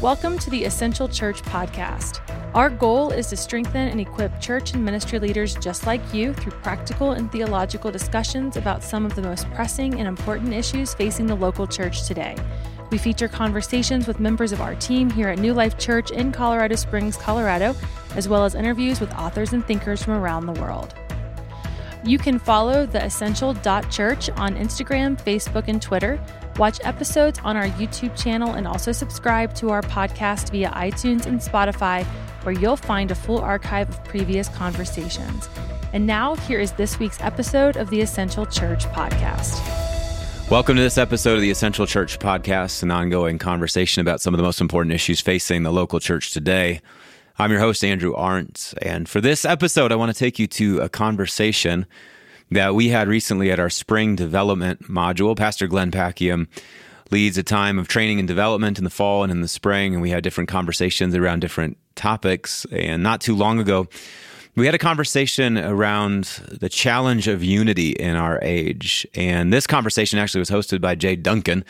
Welcome to the Essential Church Podcast. Our goal is to strengthen and equip church and ministry leaders just like you through practical and theological discussions about some of the most pressing and important issues facing the local church today. We feature conversations with members of our team here at New Life Church in Colorado Springs, Colorado, as well as interviews with authors and thinkers from around the world. You can follow the essential.church on Instagram, Facebook, and Twitter. Watch episodes on our YouTube channel and also subscribe to our podcast via iTunes and Spotify, where you'll find a full archive of previous conversations. And now, here is this week's episode of the Essential Church podcast. Welcome to this episode of the Essential Church podcast, an ongoing conversation about some of the most important issues facing the local church today. I'm your host, Andrew Arndt. And for this episode, I want to take you to a conversation that we had recently at our spring development module. Pastor Glenn Packiam leads a time of training and development in the fall and in the spring, and we had different conversations around different topics. And not too long ago, we had a conversation around the challenge of unity in our age. And this conversation actually was hosted by Jayde Duncan.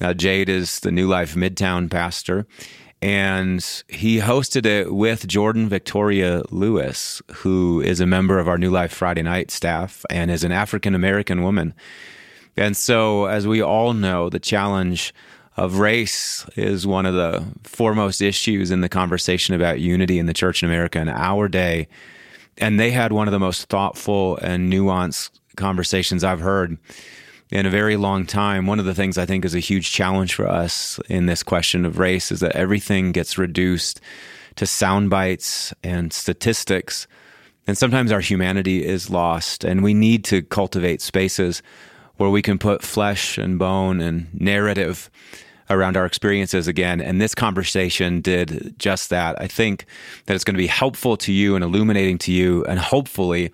Uh, Jayde is the New Life Midtown pastor and he hosted it with Jordan Victoria Lewis, who is a member of our New Life Friday night staff and is an African American woman. And so, as we all know, the challenge of race is one of the foremost issues in the conversation about unity in the church in America in our day. And they had one of the most thoughtful and nuanced conversations I've heard in a very long time. One of the things I think is a huge challenge for us in this question of race is that everything gets reduced to sound bites and statistics. And sometimes our humanity is lost, and we need to cultivate spaces where we can put flesh and bone and narrative around our experiences again. And this conversation did just that. I think that it's going to be helpful to you and illuminating to you, and hopefully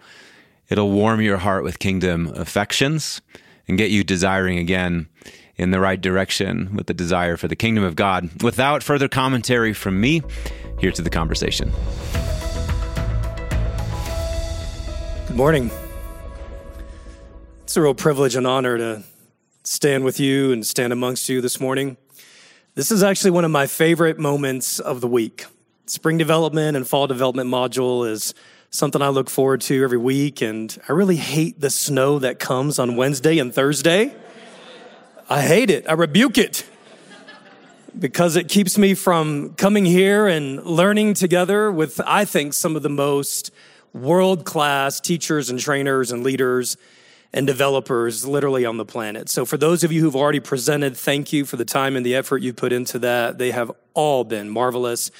it'll warm your heart with kingdom affections and get you desiring again in the right direction with the desire for the kingdom of God. Without further commentary from me, here to the conversation. Good morning. It's a real privilege and honor to stand with you and stand amongst you this morning. This is actually one of my favorite moments of the week. Spring development and fall development module is something I look forward to every week. And I really hate the snow that comes on Wednesday and Thursday. I hate it. I rebuke it because it keeps me from coming here and learning together with, I think, some of the most world class teachers and trainers and leaders and developers literally on the planet. So, for those of you who've already presented, thank you for the time and the effort you put into that. They have all been marvelous.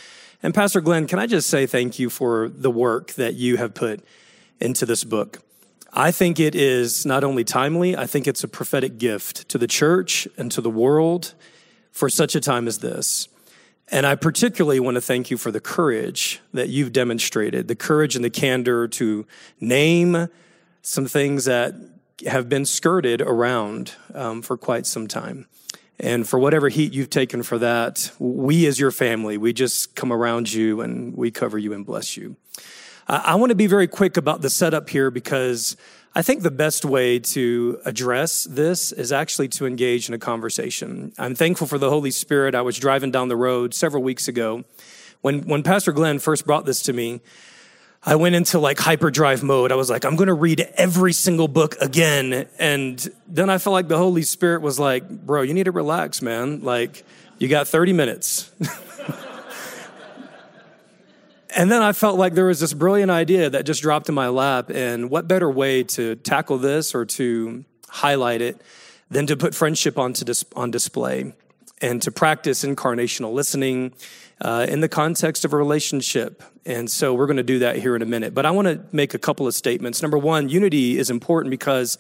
And Pastor Glenn, can I just say thank you for the work that you have put into this book? I think it is not only timely, I think it's a prophetic gift to the church and to the world for such a time as this. And I particularly want to thank you for the courage that you've demonstrated, the courage and the candor to name some things that have been skirted around um, for quite some time. And for whatever heat you've taken for that, we as your family, we just come around you and we cover you and bless you. I, want to be very quick about the setup here because I think the best way to address this is actually to engage in a conversation. I'm thankful for the Holy Spirit. I was driving down the road several weeks ago when, when Pastor Glenn first brought this to me. I went into like hyperdrive mode. I was like, I'm going to read every single book again. And then I felt like the Holy Spirit was like, bro, you need to relax, man. Like, you got 30 minutes. and then I felt like there was this brilliant idea that just dropped in my lap. And what better way to tackle this or to highlight it than to put friendship onto dis- on display and to practice incarnational listening uh, in the context of a relationship. And so we're going to do that here in a minute. But I want to make a couple of statements. Number one, unity is important because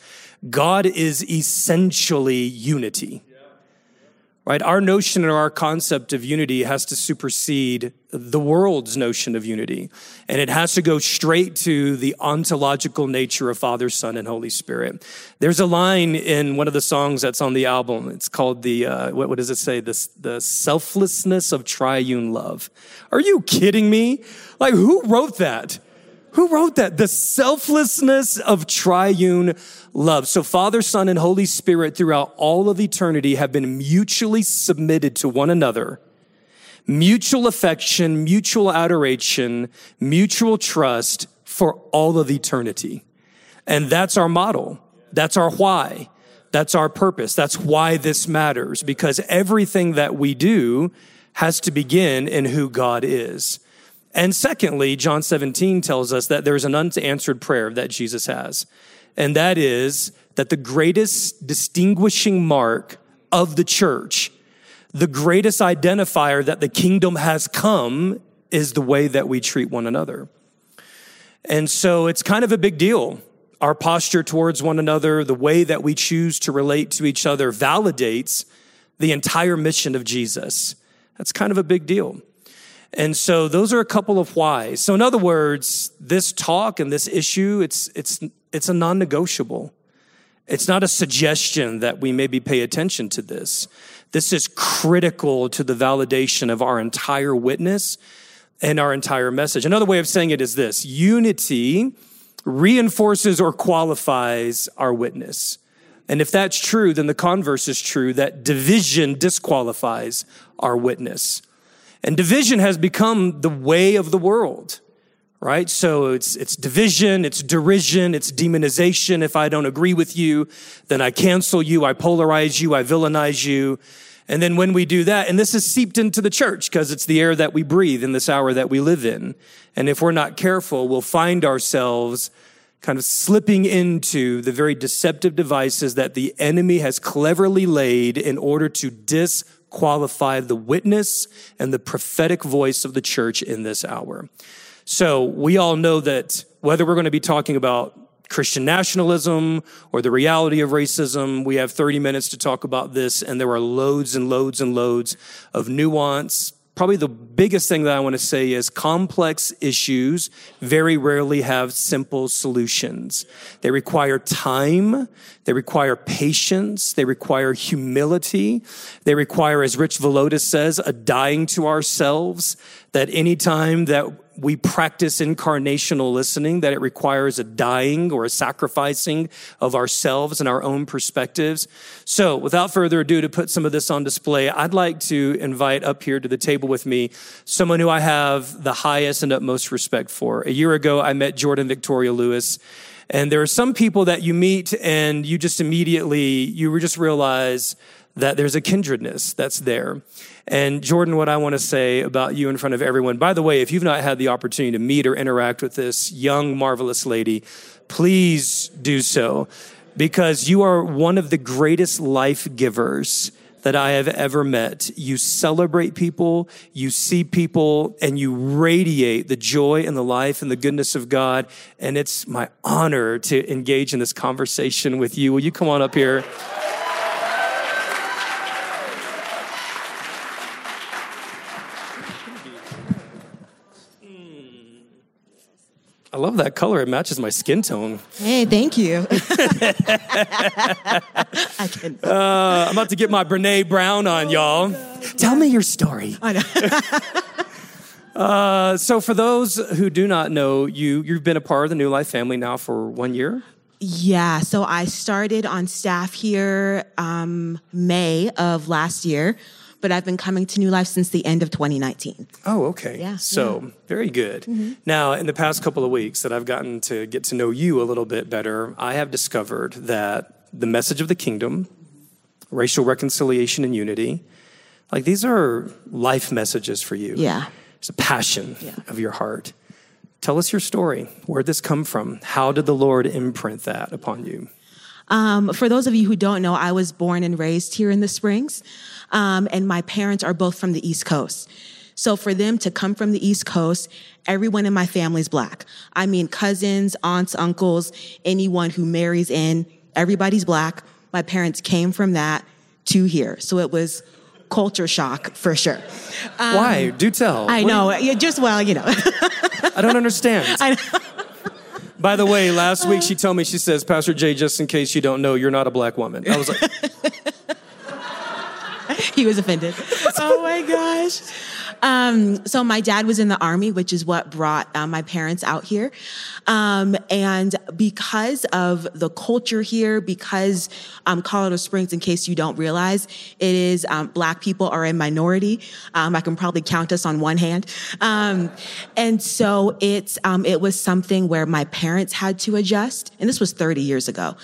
God is essentially unity right? Our notion or our concept of unity has to supersede the world's notion of unity. And it has to go straight to the ontological nature of Father, Son, and Holy Spirit. There's a line in one of the songs that's on the album. It's called the, uh, what, what does it say? The, the selflessness of triune love. Are you kidding me? Like, who wrote that? Who wrote that? The selflessness of triune love. So Father, Son, and Holy Spirit throughout all of eternity have been mutually submitted to one another mutual affection, mutual adoration, mutual trust for all of eternity. And that's our model. That's our why. That's our purpose. That's why this matters because everything that we do has to begin in who God is. And secondly, John 17 tells us that there's an unanswered prayer that Jesus has. And that is that the greatest distinguishing mark of the church, the greatest identifier that the kingdom has come is the way that we treat one another. And so it's kind of a big deal. Our posture towards one another, the way that we choose to relate to each other validates the entire mission of Jesus. That's kind of a big deal. And so those are a couple of whys. So in other words, this talk and this issue, it's, it's, it's a non-negotiable. It's not a suggestion that we maybe pay attention to this. This is critical to the validation of our entire witness and our entire message. Another way of saying it is this unity reinforces or qualifies our witness. And if that's true, then the converse is true that division disqualifies our witness. And division has become the way of the world, right? So it's, it's division, it's derision, it's demonization. If I don't agree with you, then I cancel you, I polarize you, I villainize you. And then when we do that, and this is seeped into the church because it's the air that we breathe in this hour that we live in. And if we're not careful, we'll find ourselves kind of slipping into the very deceptive devices that the enemy has cleverly laid in order to disqualify the witness and the prophetic voice of the church in this hour. So we all know that whether we're going to be talking about Christian nationalism or the reality of racism. We have 30 minutes to talk about this, and there are loads and loads and loads of nuance, probably the biggest thing that I want to say is complex issues very rarely have simple solutions. They require time. They require patience. They require humility. They require, as Rich Villodas says, a dying to ourselves that anytime that we practice incarnational listening, that it requires a dying or a sacrificing of ourselves and our own perspectives. So, without further ado, to put some of this on display, I'd like to invite up here to the table with me someone who I have the highest and utmost respect for. A year ago, I met Jordan Victoria Lewis. And there are some people that you meet and you just immediately, you just realize that there's a kindredness that's there. And Jordan, what I want to say about you in front of everyone, by the way, if you've not had the opportunity to meet or interact with this young, marvelous lady, please do so because you are one of the greatest life givers that I have ever met. You celebrate people, you see people, and you radiate the joy and the life and the goodness of God. And it's my honor to engage in this conversation with you. Will you come on up here? Love that color. It matches my skin tone. Hey, thank you. I can. Uh, I'm about to get my Brene Brown on, oh, y'all. Tell me your story. I know. uh, so, for those who do not know, you you've been a part of the New Life family now for one year. Yeah, so I started on staff here um, May of last year but I've been coming to New Life since the end of 2019. Oh, okay. Yeah. So, yeah. very good. Mm-hmm. Now, in the past couple of weeks that I've gotten to get to know you a little bit better, I have discovered that the message of the kingdom, racial reconciliation and unity, like these are life messages for you. Yeah. It's a passion yeah. of your heart. Tell us your story. Where'd this come from? How did the Lord imprint that upon you? Um, for those of you who don't know, I was born and raised here in the Springs, um, and my parents are both from the East Coast. So for them to come from the East Coast, everyone in my family is black. I mean, cousins, aunts, uncles, anyone who marries in, everybody's black. My parents came from that to here. So it was culture shock for sure. Um, Why? Do tell. I what know. You... Just well, you know. I don't understand. I by the way, last week she told me, she says, Pastor Jay, just in case you don't know, you're not a black woman. I was like, he was offended. oh my gosh. Um, so my dad was in the army, which is what brought uh, my parents out here. Um, and because of the culture here, because um, Colorado Springs, in case you don't realize, it is um, black people are a minority. Um, I can probably count us on one hand. Um, and so it's it was something where my parents had to adjust, and this was 30 years ago.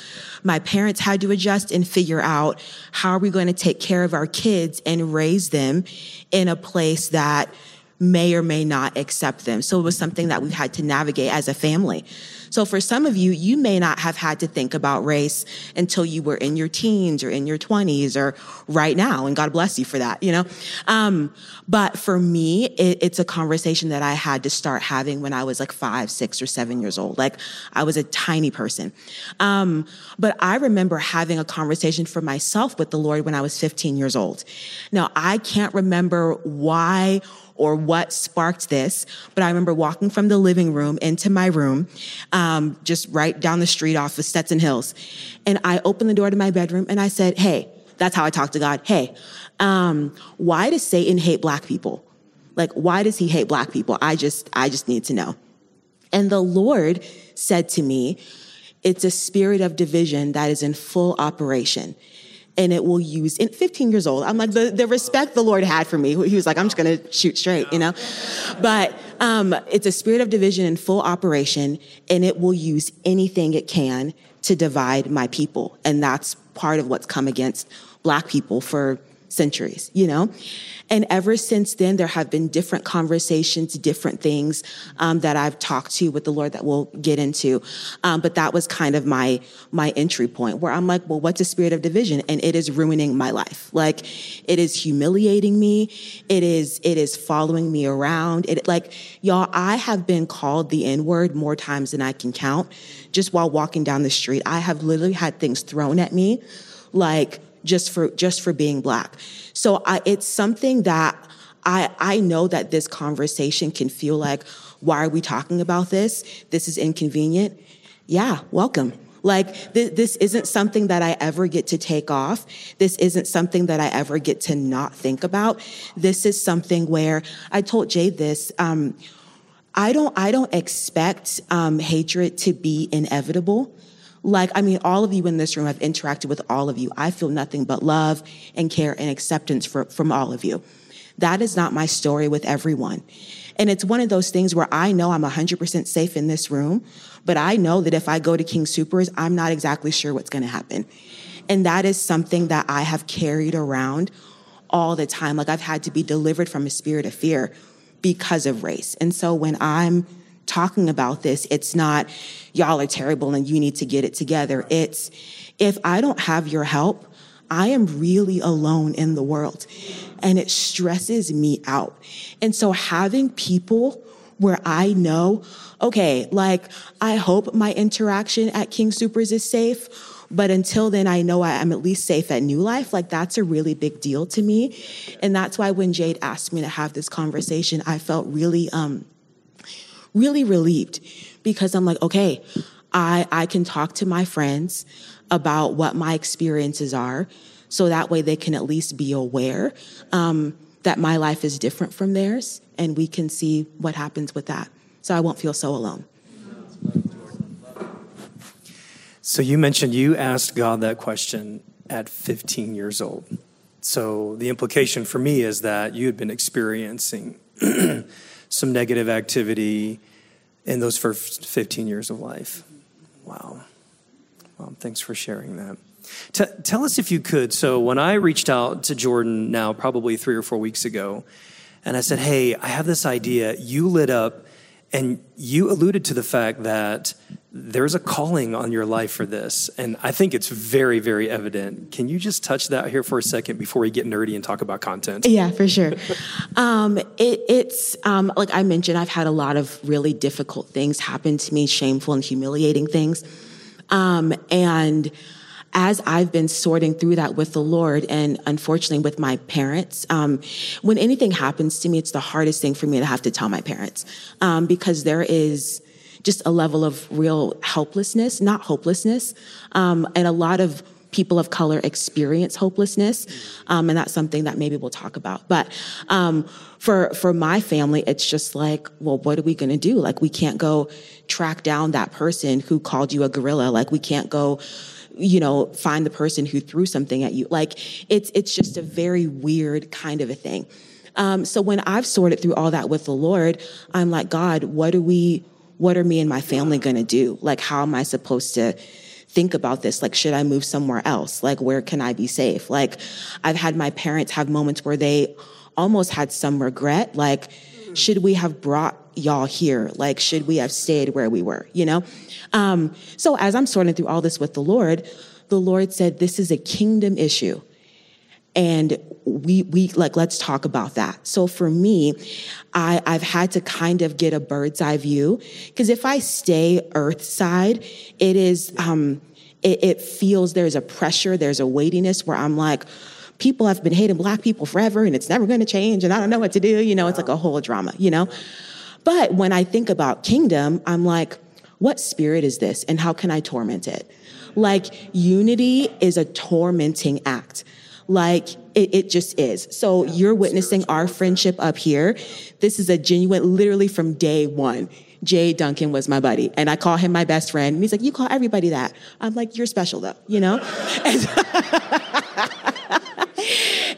My parents had to adjust and figure out how are we going to take care of our kids and raise them in a place that that may or may not accept them. So it was something that we had to navigate as a family. So for some of you, you may not have had to think about race until you were in your teens or in your 20s or right now. And God bless you for that, you know? Um, but for me, it, it's a conversation that I had to start having when I was like five, six, or seven years old. Like I was a tiny person. Um, but I remember having a conversation for myself with the Lord when I was 15 years old. Now, I can't remember why or what sparked this, but I remember walking from the living room into my room, um, just right down the street off of Stetson Hills. And I opened the door to my bedroom and I said, Hey, that's how I talk to God. Hey, um, why does Satan hate black people? Like, why does he hate black people? I just, I just need to know. And the Lord said to me, it's a spirit of division that is in full operation and it will use in 15 years old i'm like the, the respect the lord had for me he was like i'm just going to shoot straight you know? But um, it's a spirit of division in full operation and it will use anything it can to divide my people and that's part of what's come against black people for centuries you know and ever since then, there have been different conversations, different things um, that I've talked to with the Lord that we'll get into. Um, but that was kind of my my entry point where I'm like, well, what's a spirit of division? And it is ruining my life. Like it is humiliating me. It is it is following me around. It like y'all, I have been called the N word more times than I can count. Just while walking down the street, I have literally had things thrown at me, like just for just for being black. So I, it's something that I I know that this conversation can feel like, why are we talking about this? This is inconvenient. Yeah, welcome. Like th- this isn't something that I ever get to take off. This isn't something that I ever get to not think about. This is something where I told Jayde this. Um, I don't I don't expect um, hatred to be inevitable. Like, I mean, all of you in this room, I've interacted with all of you. I feel nothing but love and care and acceptance for, from all of you. That is not my story with everyone. And it's one of those things where I know I'm 100% safe in this room, but I know that if I go to King Soopers, I'm not exactly sure what's going to happen. And that is something that I have carried around all the time. Like I've had to be delivered from a spirit of fear because of race. And so when I'm talking about this, it's not, y'all are terrible and you need to get it together. It's, if I don't have your help, I am really alone in the world and it stresses me out. And so having people where I know, okay, like I hope my interaction at King Soopers is safe, but until then, I know I am at least safe at New Life. Like that's a really big deal to me. And that's why when Jayde asked me to have this conversation, I felt really, um, really relieved because I'm like, okay, I, I can talk to my friends about what my experiences are so that way they can at least be aware um, that my life is different from theirs and we can see what happens with that so I won't feel so alone. So you mentioned you asked God that question at 15 years old. So the implication for me is that you had been experiencing some negative activity in those first 15 years of life. Wow. Well, thanks for sharing that. T- tell us if you could. So, when I reached out to Jordan now, probably three or four weeks ago, and I said, Hey, I have this idea, you lit up and you alluded to the fact that there's a calling on your life for this. And I think it's very, very evident. Can you just touch that here for a second before we get nerdy and talk about content? Yeah, for sure. um, it, it's um, like I mentioned, I've had a lot of really difficult things happen to me, shameful and humiliating things. Um, and as I've been sorting through that with the Lord and unfortunately with my parents, um, when anything happens to me, it's the hardest thing for me to have to tell my parents um, because there is just a level of real helplessness, not hopelessness, um, and a lot of people of color experience hopelessness. Um, and that's something that maybe we'll talk about. But um, for, for my family, it's just like, well, what are we going to do? Like, we can't go track down that person who called you a gorilla. Like, we can't go you know find the person who threw something at you like it's it's just a very weird kind of a thing um, so when i've sorted through all that with the lord i'm like god what do we what are me and my family going to do like how am i supposed to think about this. Like, should I move somewhere else? Like, where can I be safe? Like, I've had my parents have moments where they almost had some regret. Like, should we have brought y'all here? Like, should we have stayed where we were? You know? Um, so as I'm sorting through all this with the Lord, the Lord said, this is a kingdom issue and we we like let's talk about that. So for me i i've had to kind of get a bird's eye view because if i stay earth side it is um it, it feels there's a pressure there's a weightiness where i'm like people have been hating black people forever and it's never going to change and i don't know what to do you know it's like a whole drama you know? But when i think about kingdom i'm like what spirit is this and how can i torment it? Like unity is a tormenting act like it, it, just is. So you're witnessing our friendship up here. This is a genuine, literally from day one. Jay Duncan was my buddy, and I call him my best friend. And he's like, "You call everybody that." I'm like, "You're special, though," you know.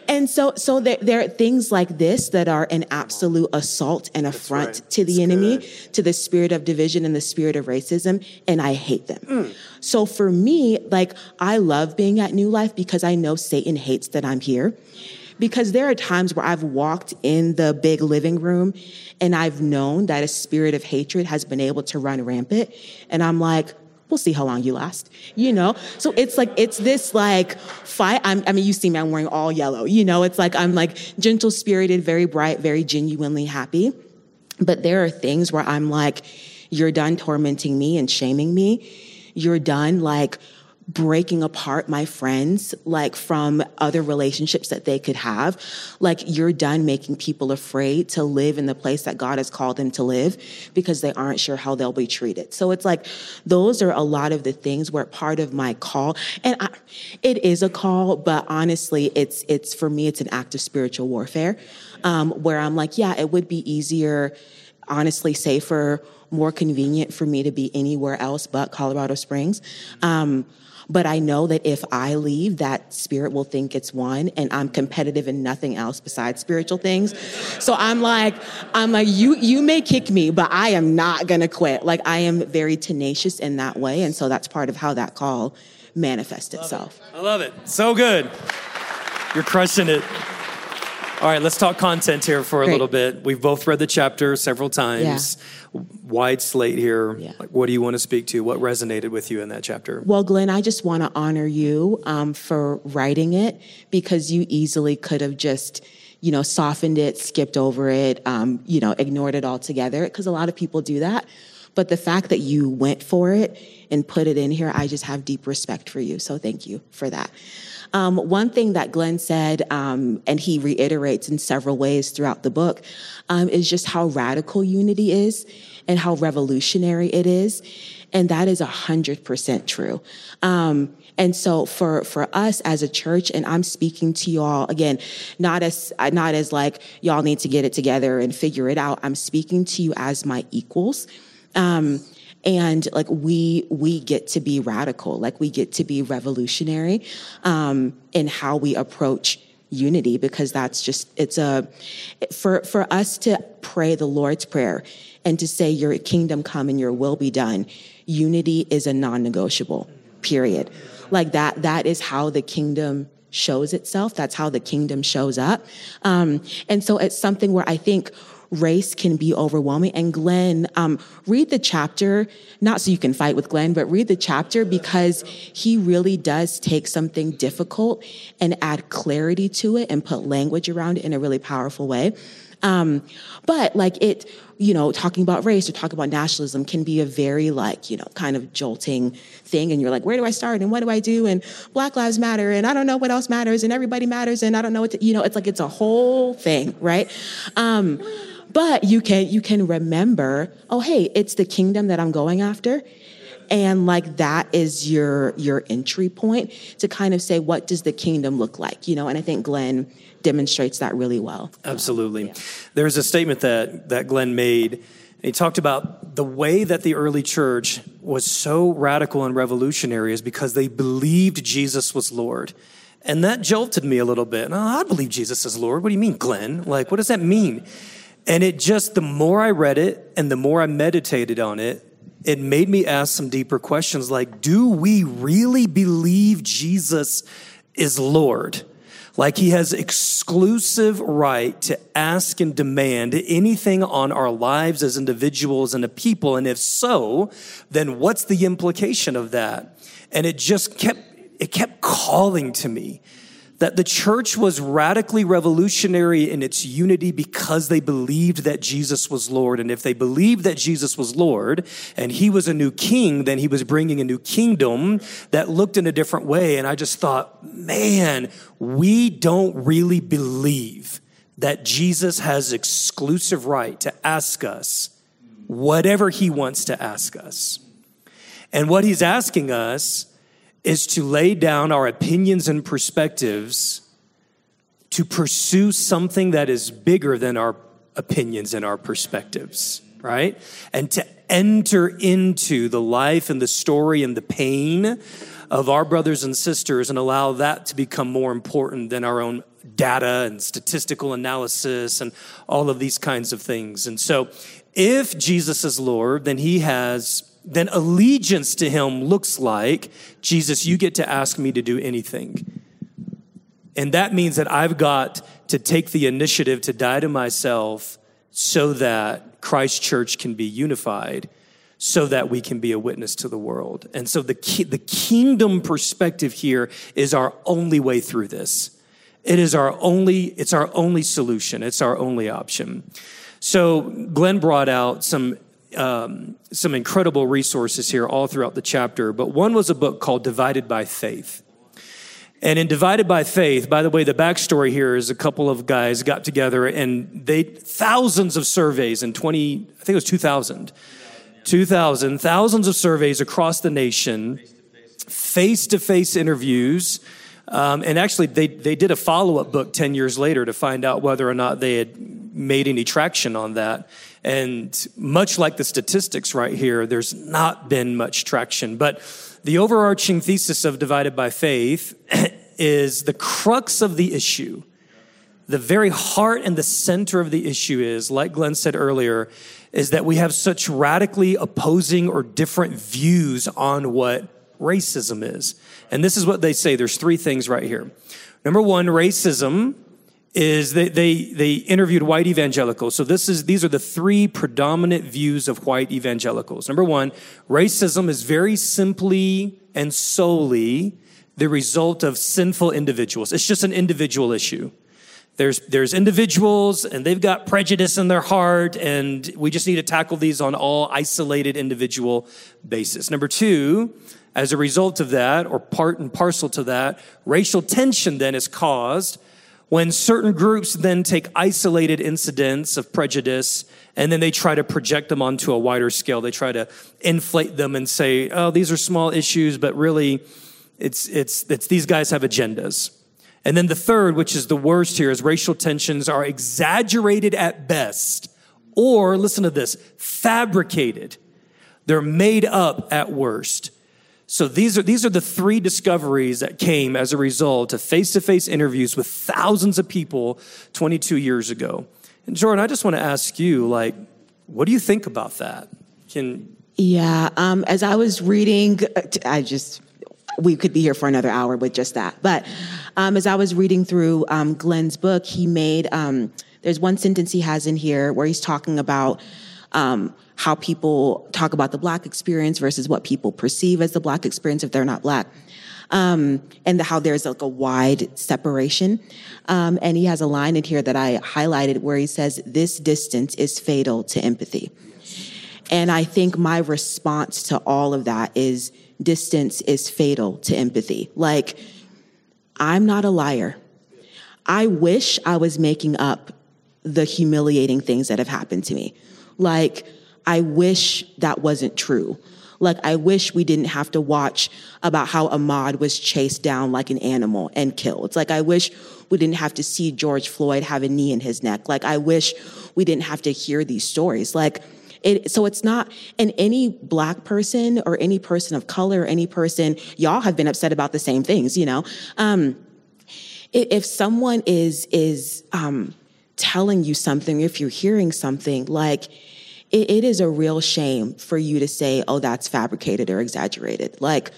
and so so there, there are things like this that are an absolute assault and affront right. to the That's enemy good. to the spirit of division and the spirit of racism and i hate them mm. so for me like i love being at new life because i know satan hates that i'm here because there are times where I've walked in the big living room and I've known that a spirit of hatred has been able to run rampant. And I'm like, we'll see how long you last, you know? So it's like, it's this like fight. I'm, i mean, you see me, I'm wearing all yellow, you know? It's like, I'm like gentle spirited, very bright, very genuinely happy. But there are things where I'm like, you're done tormenting me and shaming me. You're done like breaking apart my friends, like from other relationships that they could have. Like you're done making people afraid to live in the place that God has called them to live because they aren't sure how they'll be treated. So it's like, those are a lot of the things where part of my call, and I, it is a call, but honestly, it's, it's for me, it's an act of spiritual warfare, um, where I'm like, yeah, it would be easier, honestly safer, more convenient for me to be anywhere else but Colorado Springs. Um, but I know that if I leave, that spirit will think it's won and I'm competitive in nothing else besides spiritual things. So I'm like, I'm like, you, you may kick me, but I am not going to quit. Like I am very tenacious in that way. And so that's part of how that call manifests itself. I love it. So good. You're crushing it. All right, let's talk content here for a Great. little bit. We've both read the chapter several times. Yeah. Wide slate here. Yeah. Like, what do you want to speak to? What resonated with you in that chapter? Well, Glenn, I just want to honor you um, for writing it because you easily could have just you know, softened it, skipped over it, um, you know, ignored it altogether, because a lot of people do that. But the fact that you went for it and put it in here, I just have deep respect for you. So thank you for that. Um, one thing that Glenn said, um, and he reiterates in several ways throughout the book, um, is just how radical unity is and how revolutionary it is. And that is a hundred percent true. Um, and so for, for us as a church, and I'm speaking to y'all again, not as, not as like y'all need to get it together and figure it out. I'm speaking to you as my equals. Um, and like we we get to be radical. Like we get to be revolutionary um, in how we approach unity because that's just it's a for for us to pray the lord's prayer and to say your kingdom come and your will be done unity is a non-negotiable period. Like that that is how the kingdom shows itself. That's how the kingdom shows up. Um, and so it's something where i think race can be overwhelming. And Glenn, um, read the chapter, not so you can fight with Glenn, but read the chapter because he really does take something difficult and add clarity to it and put language around it in a really powerful way. Um, but like it, you know, talking about race or talking about nationalism can be a very like, you know, kind of jolting thing. And you're like, where do I start? And what do I do? And Black Lives Matter. And I don't know what else matters. And everybody matters. And I don't know what to, you know, it's like, it's a whole thing, right? Um, but you can you can remember, oh hey, it's the kingdom that I'm going after. And like that is your your entry point to kind of say what does the kingdom look like, you know? And I think Glenn demonstrates that really well. Absolutely. Yeah. There's a statement that that Glenn made. He talked about the way that the early church was so radical and revolutionary is because they believed Jesus was Lord. And that jolted me a little bit. Oh, I believe Jesus is Lord. What do you mean, Glenn? Like, what does that mean? And it just, the more I read it and the more I meditated on it, it made me ask some deeper questions like, do we really believe Jesus is Lord? Like he has exclusive right to ask and demand anything on our lives as individuals and a people. And if so, then what's the implication of that? And it just kept, it kept calling to me that the church was radically revolutionary in its unity because they believed that Jesus was Lord. And if they believed that Jesus was Lord and he was a new king, then he was bringing a new kingdom that looked in a different way. And I just thought, man, we don't really believe that Jesus has exclusive right to ask us whatever he wants to ask us. And what he's asking us is to lay down our opinions and perspectives to pursue something that is bigger than our opinions and our perspectives, right? And to enter into the life and the story and the pain of our brothers and sisters and allow that to become more important than our own data and statistical analysis and all of these kinds of things. And so, if Jesus is Lord, then he has then allegiance to him looks like Jesus, you get to ask me to do anything. And that means that I've got to take the initiative to die to myself so that Christ Church can be unified, so that we can be a witness to the world. And so the, the kingdom perspective here is our only way through this. It is our only, it's our only solution. It's our only option. So Glenn brought out some um, some incredible resources here all throughout the chapter, but one was a book called Divided by Faith. And in Divided by Faith, by the way, the backstory here is a couple of guys got together and they, thousands of surveys in 20, I think it was 2000, 2000, thousands of surveys across the nation, face to face interviews. Um, and actually, they, they did a follow up book 10 years later to find out whether or not they had made any traction on that. And much like the statistics right here, there's not been much traction. But the overarching thesis of Divided by Faith is the crux of the issue. The very heart and the center of the issue is, like Glenn said earlier, is that we have such radically opposing or different views on what racism is. And this is what they say. There's three things right here. Number one, racism is they, they, they interviewed white evangelicals. So this is, these are the three predominant views of white evangelicals. Number one, racism is very simply and solely the result of sinful individuals. It's just an individual issue. There's, there's individuals and they've got prejudice in their heart and we just need to tackle these on all isolated individual basis. Number two, as a result of that or part and parcel to that, racial tension then is caused when certain groups then take isolated incidents of prejudice and then they try to project them onto a wider scale. They try to inflate them and say, oh, these are small issues, but really it's, it's, it's these guys have agendas. And then the third, which is the worst here, is racial tensions are exaggerated at best, or listen to this, fabricated. They're made up at worst. So these are, these are the three discoveries that came as a result of face to face interviews with thousands of people 22 years ago. And Jordan, I just want to ask you, like, what do you think about that? Can yeah, um, as I was reading, I just we could be here for another hour with just that. But um, as I was reading through um, Glenn's book, he made um, there's one sentence he has in here where he's talking about um, how people talk about the black experience versus what people perceive as the black experience if they're not black. Um, and the, how there's like a wide separation. Um, and he has a line in here that I highlighted where he says, This distance is fatal to empathy. And I think my response to all of that is distance is fatal to empathy. Like, I'm not a liar. I wish I was making up the humiliating things that have happened to me. Like, I wish that wasn't true. Like, I wish we didn't have to watch about how Ahmaud was chased down like an animal and killed. Like, I wish we didn't have to see George Floyd have a knee in his neck. Like, I wish we didn't have to hear these stories. Like, it, so it's not, and any black person or any person of color, any person, y'all have been upset about the same things, you know? Um, if someone is, is, um, telling you something, if you're hearing something, like, it, it is a real shame for you to say, oh, that's fabricated or exaggerated. Like,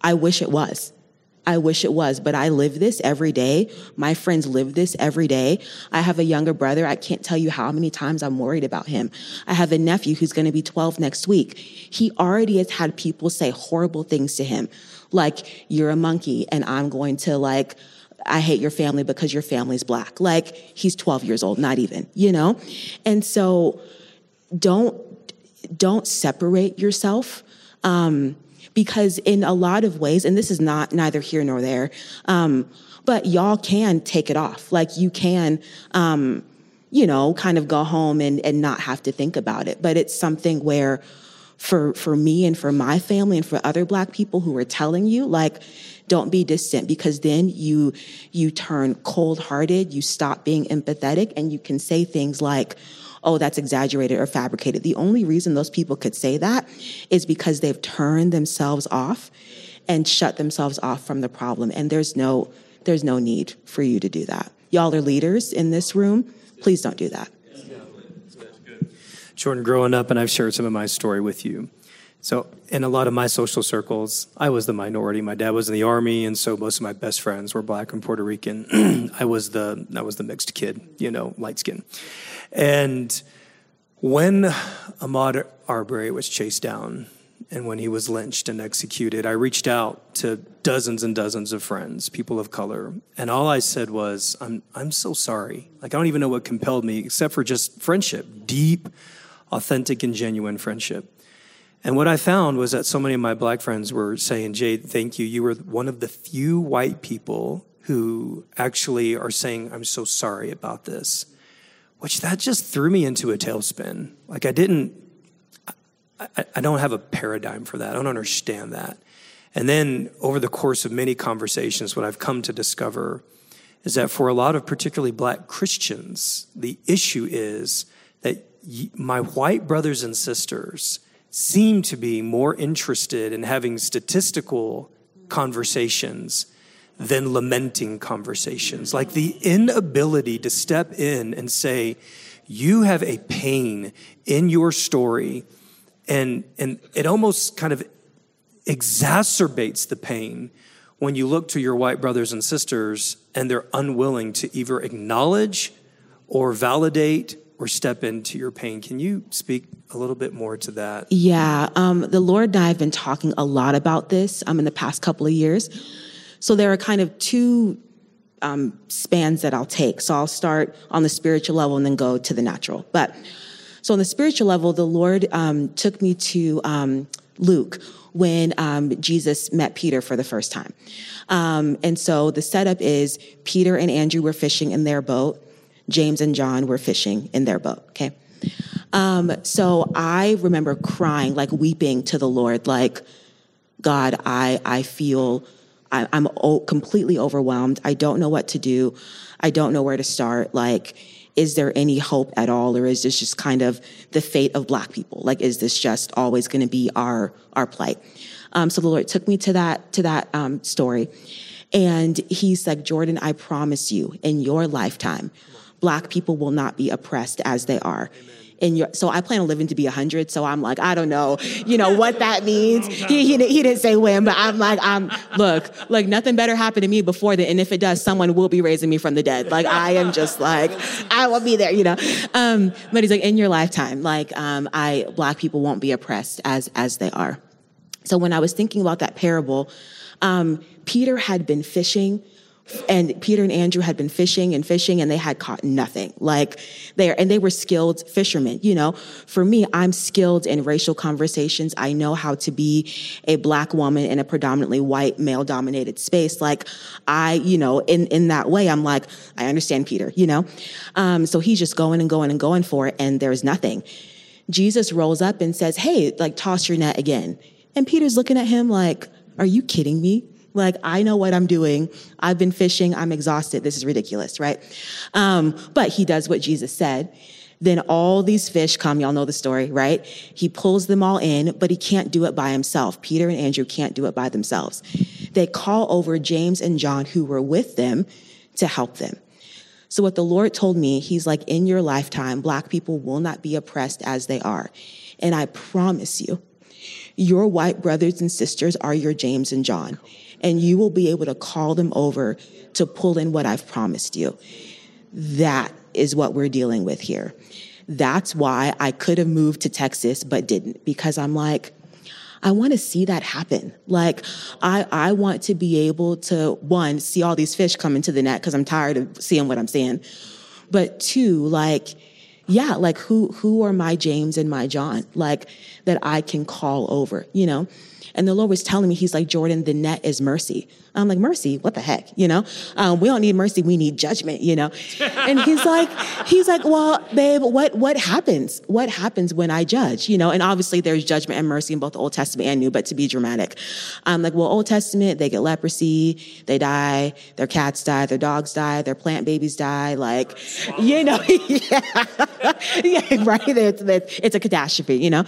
I wish it was. I wish it was, but I live this every day. My friends live this every day. I have a younger brother. I can't tell you how many times I'm worried about him. I have a nephew who's going to be 12 next week. He already has had people say horrible things to him, like, you're a monkey and I'm going to like, I hate your family because your family's black. Like, he's 12 years old, not even, you know? And so, don't don't separate yourself um, because in a lot of ways and this is not neither here nor there um, but y'all can take it off. Like you can um, you know kind of go home and, and not have to think about it. But it's something where for for me and for my family and for other black people who are telling you like don't be distant because then you you turn cold hearted you stop being empathetic and you can say things like oh, that's exaggerated or fabricated. The only reason those people could say that is because they've turned themselves off and shut themselves off from the problem. And there's no, there's no need for you to do that. Y'all are leaders in this room. Please don't do that. Jordan, growing up, and I've shared some of my story with you. So, in a lot of my social circles, I was the minority. My dad was in the army, and so most of my best friends were black and Puerto Rican. I was the I was the mixed kid, you know, light skin. And when Ahmaud Arbery was chased down and when he was lynched and executed, I reached out to dozens and dozens of friends, people of color, and all I said was, "I'm I'm so sorry. Like I don't even know what compelled me, except for just friendship, deep, authentic, and genuine friendship." And what I found was that so many of my black friends were saying, Jayde, thank you. You were one of the few white people who actually are saying, I'm so sorry about this which that just threw me into a tailspin. Like I didn't, I, I, don't have a paradigm for that. I don't understand that. And then over the course of many conversations, what I've come to discover is that for a lot of particularly black Christians, the issue is that my white brothers and sisters seem to be more interested in having statistical conversations than lamenting conversations. Like the inability to step in and say, you have a pain in your story, and, and it almost kind of exacerbates the pain when you look to your white brothers and sisters and they're unwilling to either acknowledge or validate or step into your pain. Can you speak a little bit more to that? Yeah, um, the Lord and I have been talking a lot about this um, in the past couple of years. So there are kind of two um, spans that I'll take. So I'll start on the spiritual level and then go to the natural. But so on the spiritual level, the Lord um, took me to um, Luke when um, Jesus met Peter for the first time. Um, and so the setup is Peter and Andrew were fishing in their boat. James and John were fishing in their boat. Okay. Um, so I remember crying, like weeping to the Lord, like, God, I, I feel I, am completely overwhelmed. I don't know what to do. I don't know where to start. Like, is there any hope at all, or is this just kind of the fate of Black people? Like, is this just always going to be our our plight? Um, so the Lord took me to that to that um, story, and He's like, Jordan, I promise you, in your lifetime, Black people will not be oppressed as they are. Amen in your so i plan on living to be 100 so i'm like i don't know you know what that means. He, he, he didn't say when but i'm like i'm look like nothing better happened to me before that and if it does someone will be raising me from the dead. Like i am just like i will be there you know? Um, but he's like in your lifetime like um, i black people won't be oppressed as as they are. So when i was thinking about that parable um, peter had been fishing and Peter and Andrew had been fishing and fishing and they had caught nothing. Like there, and they were skilled fishermen. You know, for me, I'm skilled in racial conversations. I know how to be a black woman in a predominantly white male dominated space. Like I, you know, in, in that way, I'm like, I understand Peter, you know? Um, so he's just going and going and going for it and there's nothing. Jesus rolls up and says, Hey, like toss your net again. And Peter's looking at him like, Are you kidding me? Like, I know what I'm doing. I've been fishing. I'm exhausted. This is ridiculous, right? Um, but he does what Jesus said. Then all these fish come. Y'all know the story, right? He pulls them all in, but he can't do it by himself. Peter and Andrew can't do it by themselves. They call over James and John, who were with them, to help them. So, what the Lord told me, He's like, in your lifetime, Black people will not be oppressed as they are. And I promise you, your white brothers and sisters are your James and John, and you will be able to call them over to pull in what I've promised you. That is what we're dealing with here. That's why I could have moved to Texas, but didn't, because I'm like, I want to see that happen. Like, I, I want to be able to, one, see all these fish come into the net because I'm tired of seeing what I'm seeing. But two, like, yeah, like who, who are my James and my John? Like, that I can call over, you know? And the Lord was telling me, He's like, Jordan, the net is mercy. I'm like, mercy? What the heck? You know, um, we don't need mercy. We need judgment, you know? and he's like, he's like, well, babe, what, what happens? What happens when I judge? You know, and obviously there's judgment and mercy in both the Old Testament and New, but to be dramatic, I'm like, well, Old Testament, they get leprosy, they die, their cats die, their dogs die, their plant babies die. Like, you know, yeah, yeah right. It's, it's a catastrophe, you know?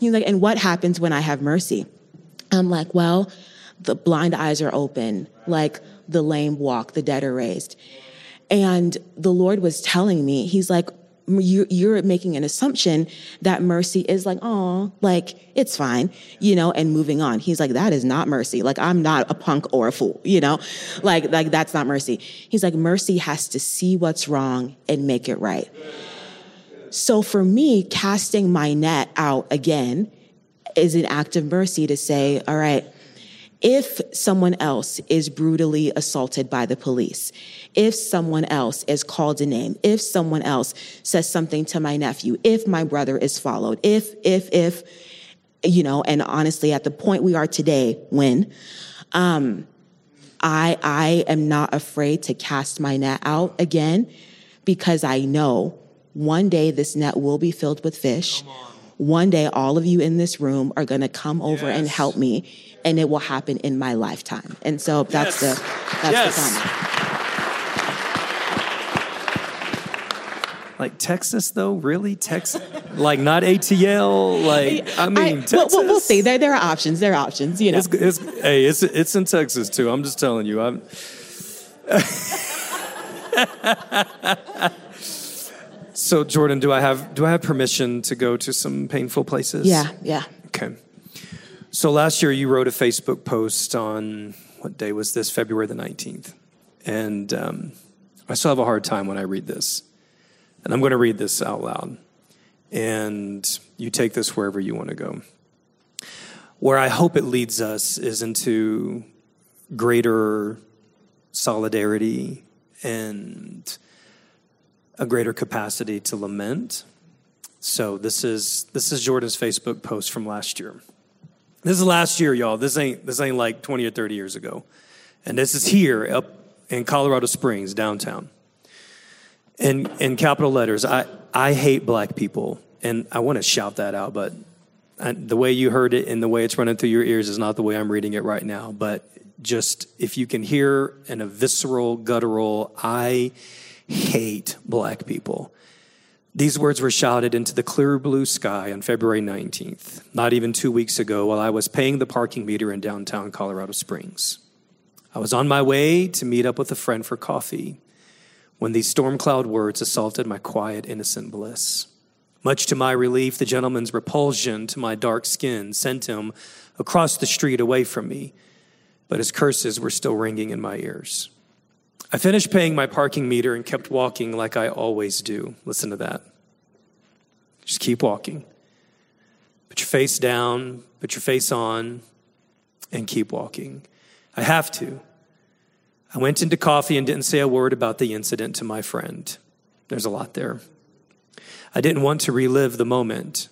He's like, and what happens when I have mercy? I'm like, well, the blind eyes are open, like the lame walk, the dead are raised. And the Lord was telling me, He's like, you're making an assumption that mercy is like, oh, like it's fine, you know, and moving on. He's like, that is not mercy. Like I'm not a punk or a fool, you know, like like that's not mercy. He's like, mercy has to see what's wrong and make it right. So for me, casting my net out again is an act of mercy to say, all right, if someone else is brutally assaulted by the police, if someone else is called a name, if someone else says something to my nephew, if my brother is followed, if, if, if, you know, and honestly, at the point we are today, when, um, I, I am not afraid to cast my net out again because I know one day this net will be filled with fish one day all of you in this room are going to come over yes. and help me and it will happen in my lifetime and so that's yes. the that's yes. the comment like Texas though, really Texas, like not ATL, like I mean, I, Texas. We'll, we'll, see. There, there are options. There are options. You know, it's, it's, hey, it's it's in Texas too. I'm just telling you. I'm. So Jordan, do I have do I have permission to go to some painful places? Yeah, yeah. Okay. So last year you wrote a Facebook post on what day was this? February the nineteenth, and um, I still have a hard time when I read this, and I'm going to read this out loud, and you take this wherever you want to go. Where I hope it leads us is into greater solidarity and a greater capacity to lament. So this is this is Jordan's Facebook post from last year. This is last year, y'all. This ain't this ain't like 20 or 30 years ago. And this is here up in Colorado Springs, downtown. In in capital letters, I I hate black people. And I want to shout that out, but I, the way you heard it and the way it's running through your ears is not the way I'm reading it right now. But just if you can hear in a visceral, guttural, I hate black people. These words were shouted into the clear blue sky on February 19th, not even two weeks ago, while I was paying the parking meter in downtown Colorado Springs. I was on my way to meet up with a friend for coffee when these storm cloud words assaulted my quiet, innocent bliss. Much to my relief, the gentleman's repulsion to my dark skin sent him across the street away from me, but his curses were still ringing in my ears. I finished paying my parking meter and kept walking like I always do. Listen to that. Just keep walking. Put your face down, put your face on, and keep walking. I have to. I went into coffee and didn't say a word about the incident to my friend. There's a lot there. I didn't want to relive the moment.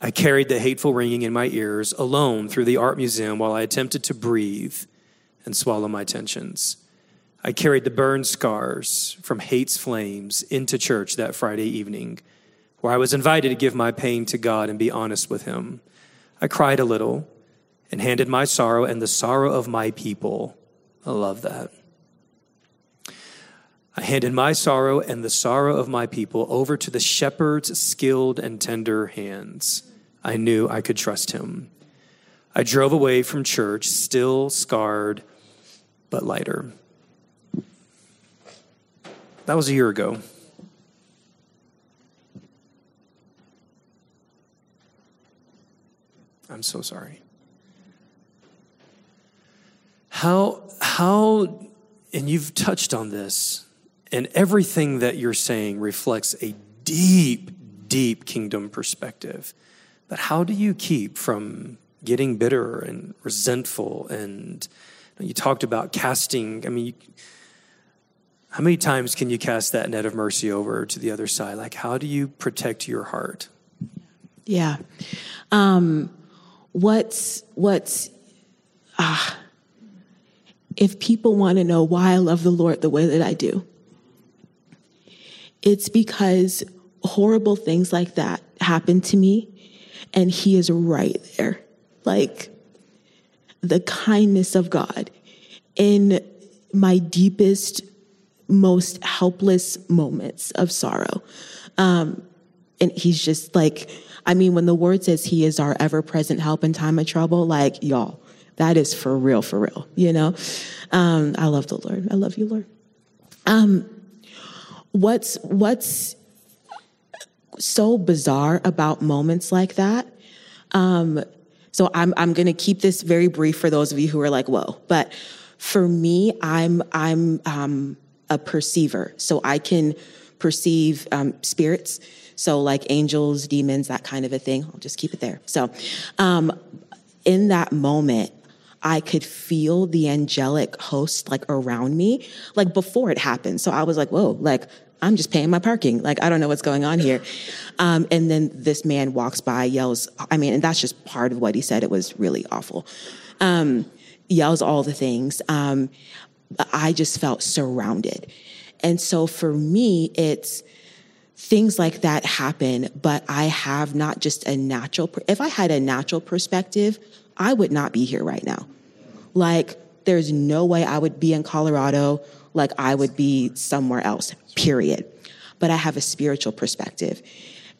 I carried the hateful ringing in my ears alone through the art museum while I attempted to breathe and swallow my tensions. I carried the burn scars from hate's flames into church that Friday evening, where I was invited to give my pain to God and be honest with Him. I cried a little, and handed my sorrow and the sorrow of my people. I love that. I handed my sorrow and the sorrow of my people over to the shepherd's skilled and tender hands. I knew I could trust him. I drove away from church, still scarred, but lighter. That was a year ago. I'm so sorry. How, how, and you've touched on this, and everything that you're saying reflects a deep, deep kingdom perspective. But how do you keep from getting bitter and resentful? And you talked about casting, I mean, you, how many times can you cast that net of mercy over to the other side? Like, how do you protect your heart? Yeah. Um, what's, what's, ah, if people want to know why I love the Lord the way that I do, it's because horrible things like that happen to me and he is right there. Like the kindness of God in my deepest, most helpless moments of sorrow. Um, and he's just like, I mean, when the word says he is our ever present help in time of trouble, like, y'all, that is for real, for real, you know? Um, I love the Lord. I love you, Lord. Um, what's, what's so bizarre about moments like that. Um, so I'm I'm going to keep this very brief for those of you who are like, whoa. But for me, I'm I'm um, a perceiver, so I can perceive um, spirits. So like angels, demons, that kind of a thing. I'll just keep it there. So, um, in that moment, I could feel the angelic host like around me, like before it happened. So I was like, whoa, like I'm just paying my parking. Like, I don't know what's going on here. Um, and then this man walks by, yells, I mean, and that's just part of what he said. It was really awful. Um, yells all the things. Um, I just felt surrounded. And so for me, it's things like that happen, but I have not just a natural, if I had a natural perspective, I would not be here right now. Like, there's no way I would be in Colorado like I would be somewhere else, period. But I have a spiritual perspective.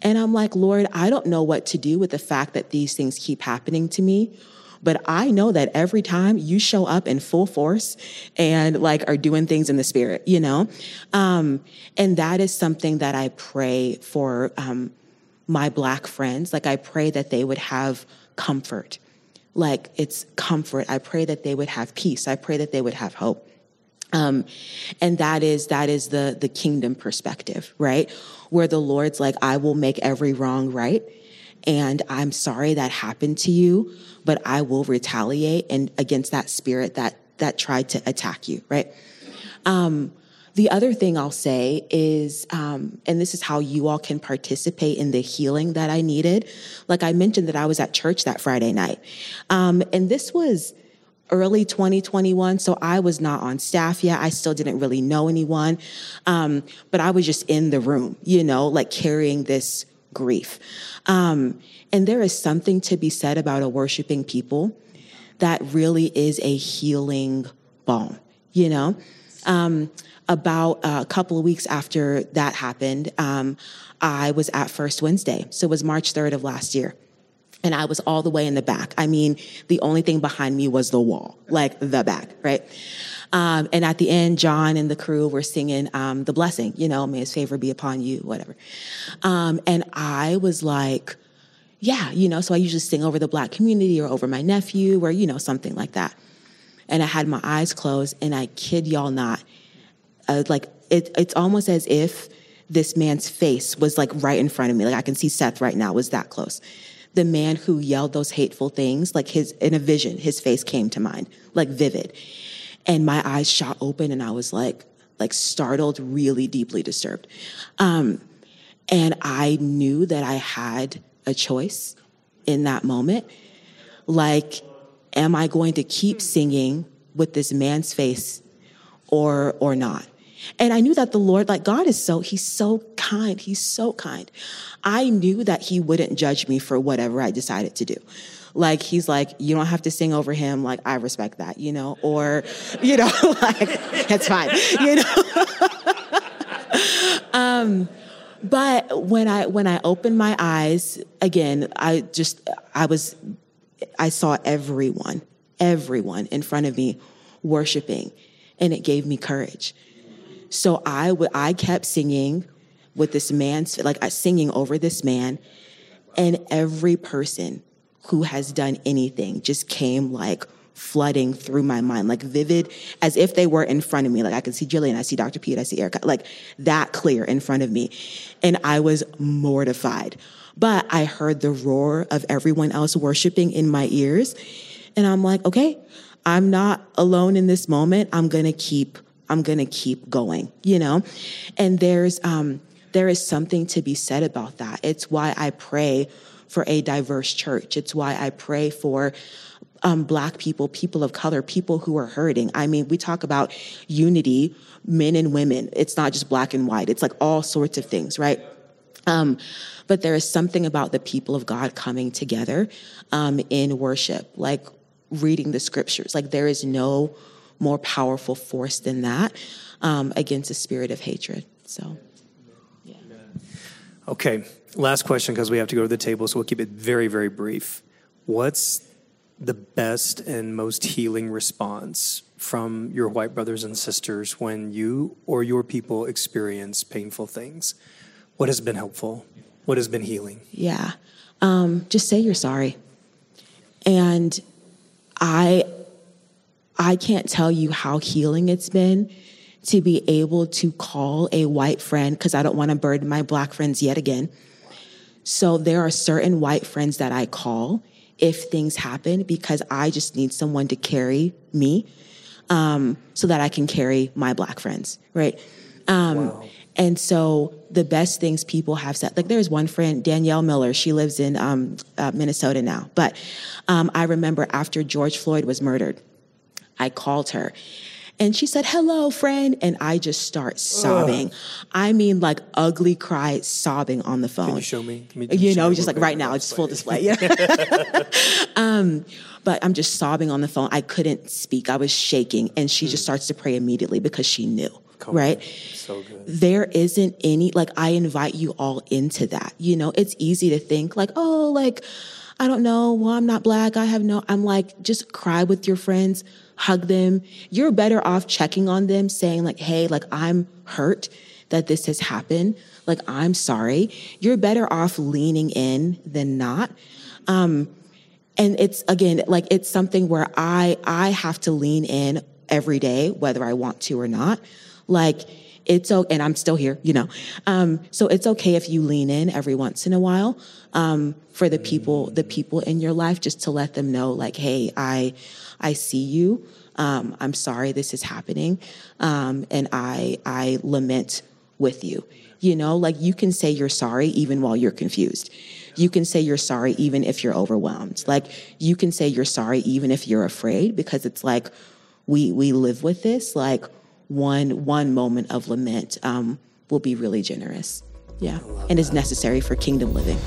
And I'm like, Lord, I don't know what to do with the fact that these things keep happening to me. But I know that every time you show up in full force and like are doing things in the spirit, you know? Um, and that is something that I pray for um, my black friends. Like I pray that they would have comfort. Like it's comfort. I pray that they would have peace. I pray that they would have hope. Um, and that is that is the the kingdom perspective, right? Where the Lord's like, I will make every wrong right, and I'm sorry that happened to you, but I will retaliate and against that spirit that that tried to attack you, right? Um, the other thing I'll say is, um, and this is how you all can participate in the healing that I needed. Like I mentioned that I was at church that Friday night, um, and this was early 2021. So I was not on staff yet. I still didn't really know anyone. Um, but I was just in the room, you know, like carrying this grief. Um, and there is something to be said about a worshiping people that really is a healing balm, you know? Um, about a couple of weeks after that happened, um, I was at First Wednesday. So it was March 3rd of last year and I was all the way in the back. I mean, the only thing behind me was the wall, like the back, right? Um, and at the end, John and the crew were singing um, the blessing, you know, may his favor be upon you, whatever. Um, and I was like, yeah, you know, so I usually sing over the black community or over my nephew or, you know, something like that. And I had my eyes closed and I kid y'all not, like it, it's almost as if this man's face was like right in front of me. Like I can see Seth right now was that close the man who yelled those hateful things, like his, in a vision, his face came to mind, like vivid. And my eyes shot open and I was like, like startled, really deeply disturbed. Um, and I knew that I had a choice in that moment. Like, am I going to keep singing with this man's face or, or not? And I knew that the Lord, like God is so, he's so kind. He's so kind. I knew that he wouldn't judge me for whatever I decided to do. Like he's like, you don't have to sing over him. Like I respect that, you know, or you know, like it's fine, you know. um, but when I when I opened my eyes again, I just I was I saw everyone, everyone in front of me worshiping, and it gave me courage. So I would I kept singing with this man, like singing over this man, and every person who has done anything just came like flooding through my mind, like vivid, as if they were in front of me. Like I can see Jillian, I see Dr. Pete, I see Erica, like that clear in front of me. And I was mortified. But I heard the roar of everyone else worshiping in my ears. And I'm like, okay, I'm not alone in this moment. I'm gonna keep, I'm gonna keep going, you know? And there's um there is something to be said about that. It's why I pray for a diverse church. It's why I pray for um, black people, people of color, people who are hurting. I mean, we talk about unity, men and women. It's not just black and white. It's like all sorts of things, right? Um, but there is something about the people of God coming together um, in worship, like reading the scriptures. Like there is no more powerful force than that um, against a spirit of hatred. So. Okay, last question because we have to go to the table, so we'll keep it very, very brief. What's the best and most healing response from your white brothers and sisters when you or your people experience painful things? What has been helpful? What has been healing? Yeah. Um, just say you're sorry. And I I can't tell you how healing it's been to be able to call a white friend because I don't want to burden my black friends yet again. So there are certain white friends that I call if things happen because I just need someone to carry me um, so that I can carry my black friends, right? Um, wow. And so the best things people have said, like there's one friend, Danielle Miller, she lives in um, uh, Minnesota now. But um, I remember after George Floyd was murdered, I called her and she said, hello, friend. And I just start sobbing. Ugh. I mean, like ugly cry, sobbing on the phone. Can you show me? me you know, just like right now, it's full display. Yeah. um, but I'm just sobbing on the phone. I couldn't speak. I was shaking. And she mm. just starts to pray immediately because she knew. Right? So good. There isn't any, like, I invite you all into that. You know, it's easy to think, like, oh, like, I don't know. Well, I'm not black. I have no, I'm like, just cry with your friends hug them. You're better off checking on them, saying, like, hey, like, I'm hurt that this has happened. Like, I'm sorry. You're better off leaning in than not. Um, and it's again, like, it's something where I, I have to lean in every day, whether I want to or not. Like, it's okay, and I'm still here, you know. Um, so it's okay if you lean in every once in a while um, for the people, the people in your life, just to let them know, like, hey, I, I see you. Um, I'm sorry this is happening, um, and I I lament with you. You know, like you can say you're sorry even while you're confused. You can say you're sorry even if you're overwhelmed. Like you can say you're sorry even if you're afraid because it's like we we live with this. Like one one moment of lament um, will be really generous. Yeah, and is necessary for kingdom living.